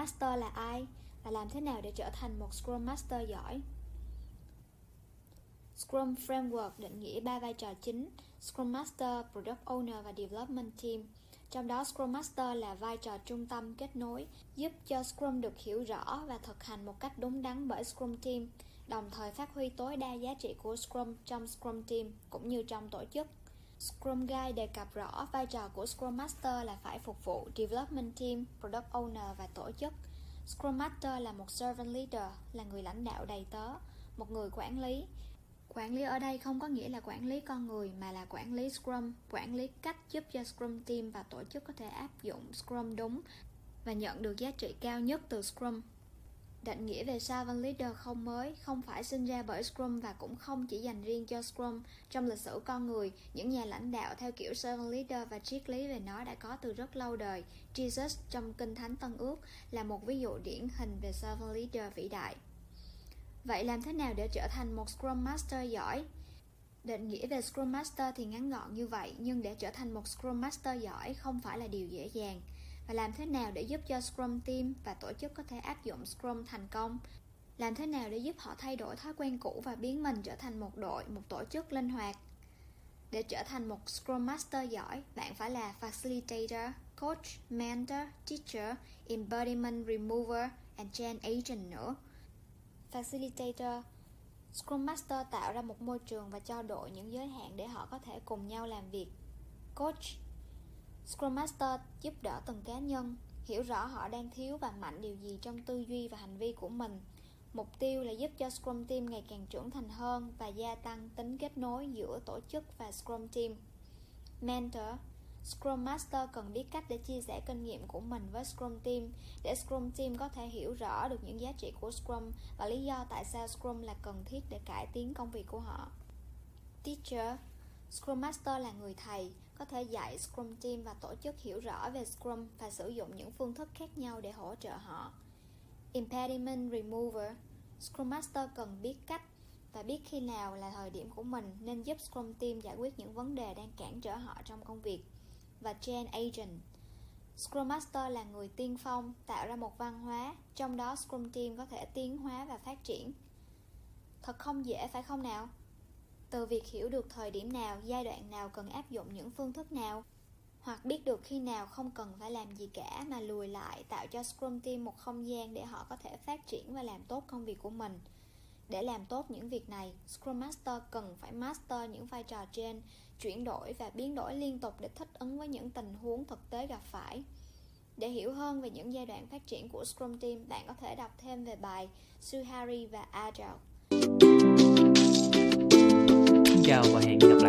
Master là ai và làm thế nào để trở thành một Scrum Master giỏi. Scrum Framework định nghĩa ba vai trò chính: Scrum Master, Product Owner và Development Team. Trong đó Scrum Master là vai trò trung tâm kết nối, giúp cho Scrum được hiểu rõ và thực hành một cách đúng đắn bởi Scrum Team, đồng thời phát huy tối đa giá trị của Scrum trong Scrum Team cũng như trong tổ chức. Scrum Guide đề cập rõ vai trò của Scrum Master là phải phục vụ Development Team, Product Owner và tổ chức. Scrum Master là một servant leader, là người lãnh đạo đầy tớ, một người quản lý. Quản lý ở đây không có nghĩa là quản lý con người mà là quản lý Scrum, quản lý cách giúp cho Scrum Team và tổ chức có thể áp dụng Scrum đúng và nhận được giá trị cao nhất từ Scrum. Định nghĩa về servant leader không mới, không phải sinh ra bởi Scrum và cũng không chỉ dành riêng cho Scrum. Trong lịch sử con người, những nhà lãnh đạo theo kiểu servant leader và triết lý về nó đã có từ rất lâu đời. Jesus trong Kinh Thánh Tân Ước là một ví dụ điển hình về servant leader vĩ đại. Vậy làm thế nào để trở thành một Scrum Master giỏi? Định nghĩa về Scrum Master thì ngắn gọn như vậy, nhưng để trở thành một Scrum Master giỏi không phải là điều dễ dàng và làm thế nào để giúp cho Scrum Team và tổ chức có thể áp dụng Scrum thành công làm thế nào để giúp họ thay đổi thói quen cũ và biến mình trở thành một đội, một tổ chức linh hoạt. Để trở thành một Scrum Master giỏi, bạn phải là Facilitator, Coach, Mentor, Teacher, Embodiment Remover and Change Agent nữa. Facilitator Scrum Master tạo ra một môi trường và cho đội những giới hạn để họ có thể cùng nhau làm việc. Coach Scrum Master giúp đỡ từng cá nhân, hiểu rõ họ đang thiếu và mạnh điều gì trong tư duy và hành vi của mình. Mục tiêu là giúp cho Scrum Team ngày càng trưởng thành hơn và gia tăng tính kết nối giữa tổ chức và Scrum Team. Mentor, Scrum Master cần biết cách để chia sẻ kinh nghiệm của mình với Scrum Team để Scrum Team có thể hiểu rõ được những giá trị của Scrum và lý do tại sao Scrum là cần thiết để cải tiến công việc của họ. Teacher Scrum Master là người thầy, có thể dạy Scrum Team và tổ chức hiểu rõ về Scrum và sử dụng những phương thức khác nhau để hỗ trợ họ. Impediment Remover Scrum Master cần biết cách và biết khi nào là thời điểm của mình nên giúp Scrum Team giải quyết những vấn đề đang cản trở họ trong công việc. Và Change Agent Scrum Master là người tiên phong tạo ra một văn hóa, trong đó Scrum Team có thể tiến hóa và phát triển. Thật không dễ phải không nào? Từ việc hiểu được thời điểm nào giai đoạn nào cần áp dụng những phương thức nào hoặc biết được khi nào không cần phải làm gì cả mà lùi lại tạo cho Scrum Team một không gian để họ có thể phát triển và làm tốt công việc của mình. Để làm tốt những việc này, Scrum Master cần phải master những vai trò trên, chuyển đổi và biến đổi liên tục để thích ứng với những tình huống thực tế gặp phải. Để hiểu hơn về những giai đoạn phát triển của Scrum Team, bạn có thể đọc thêm về bài Suhari và Agile chào và hẹn gặp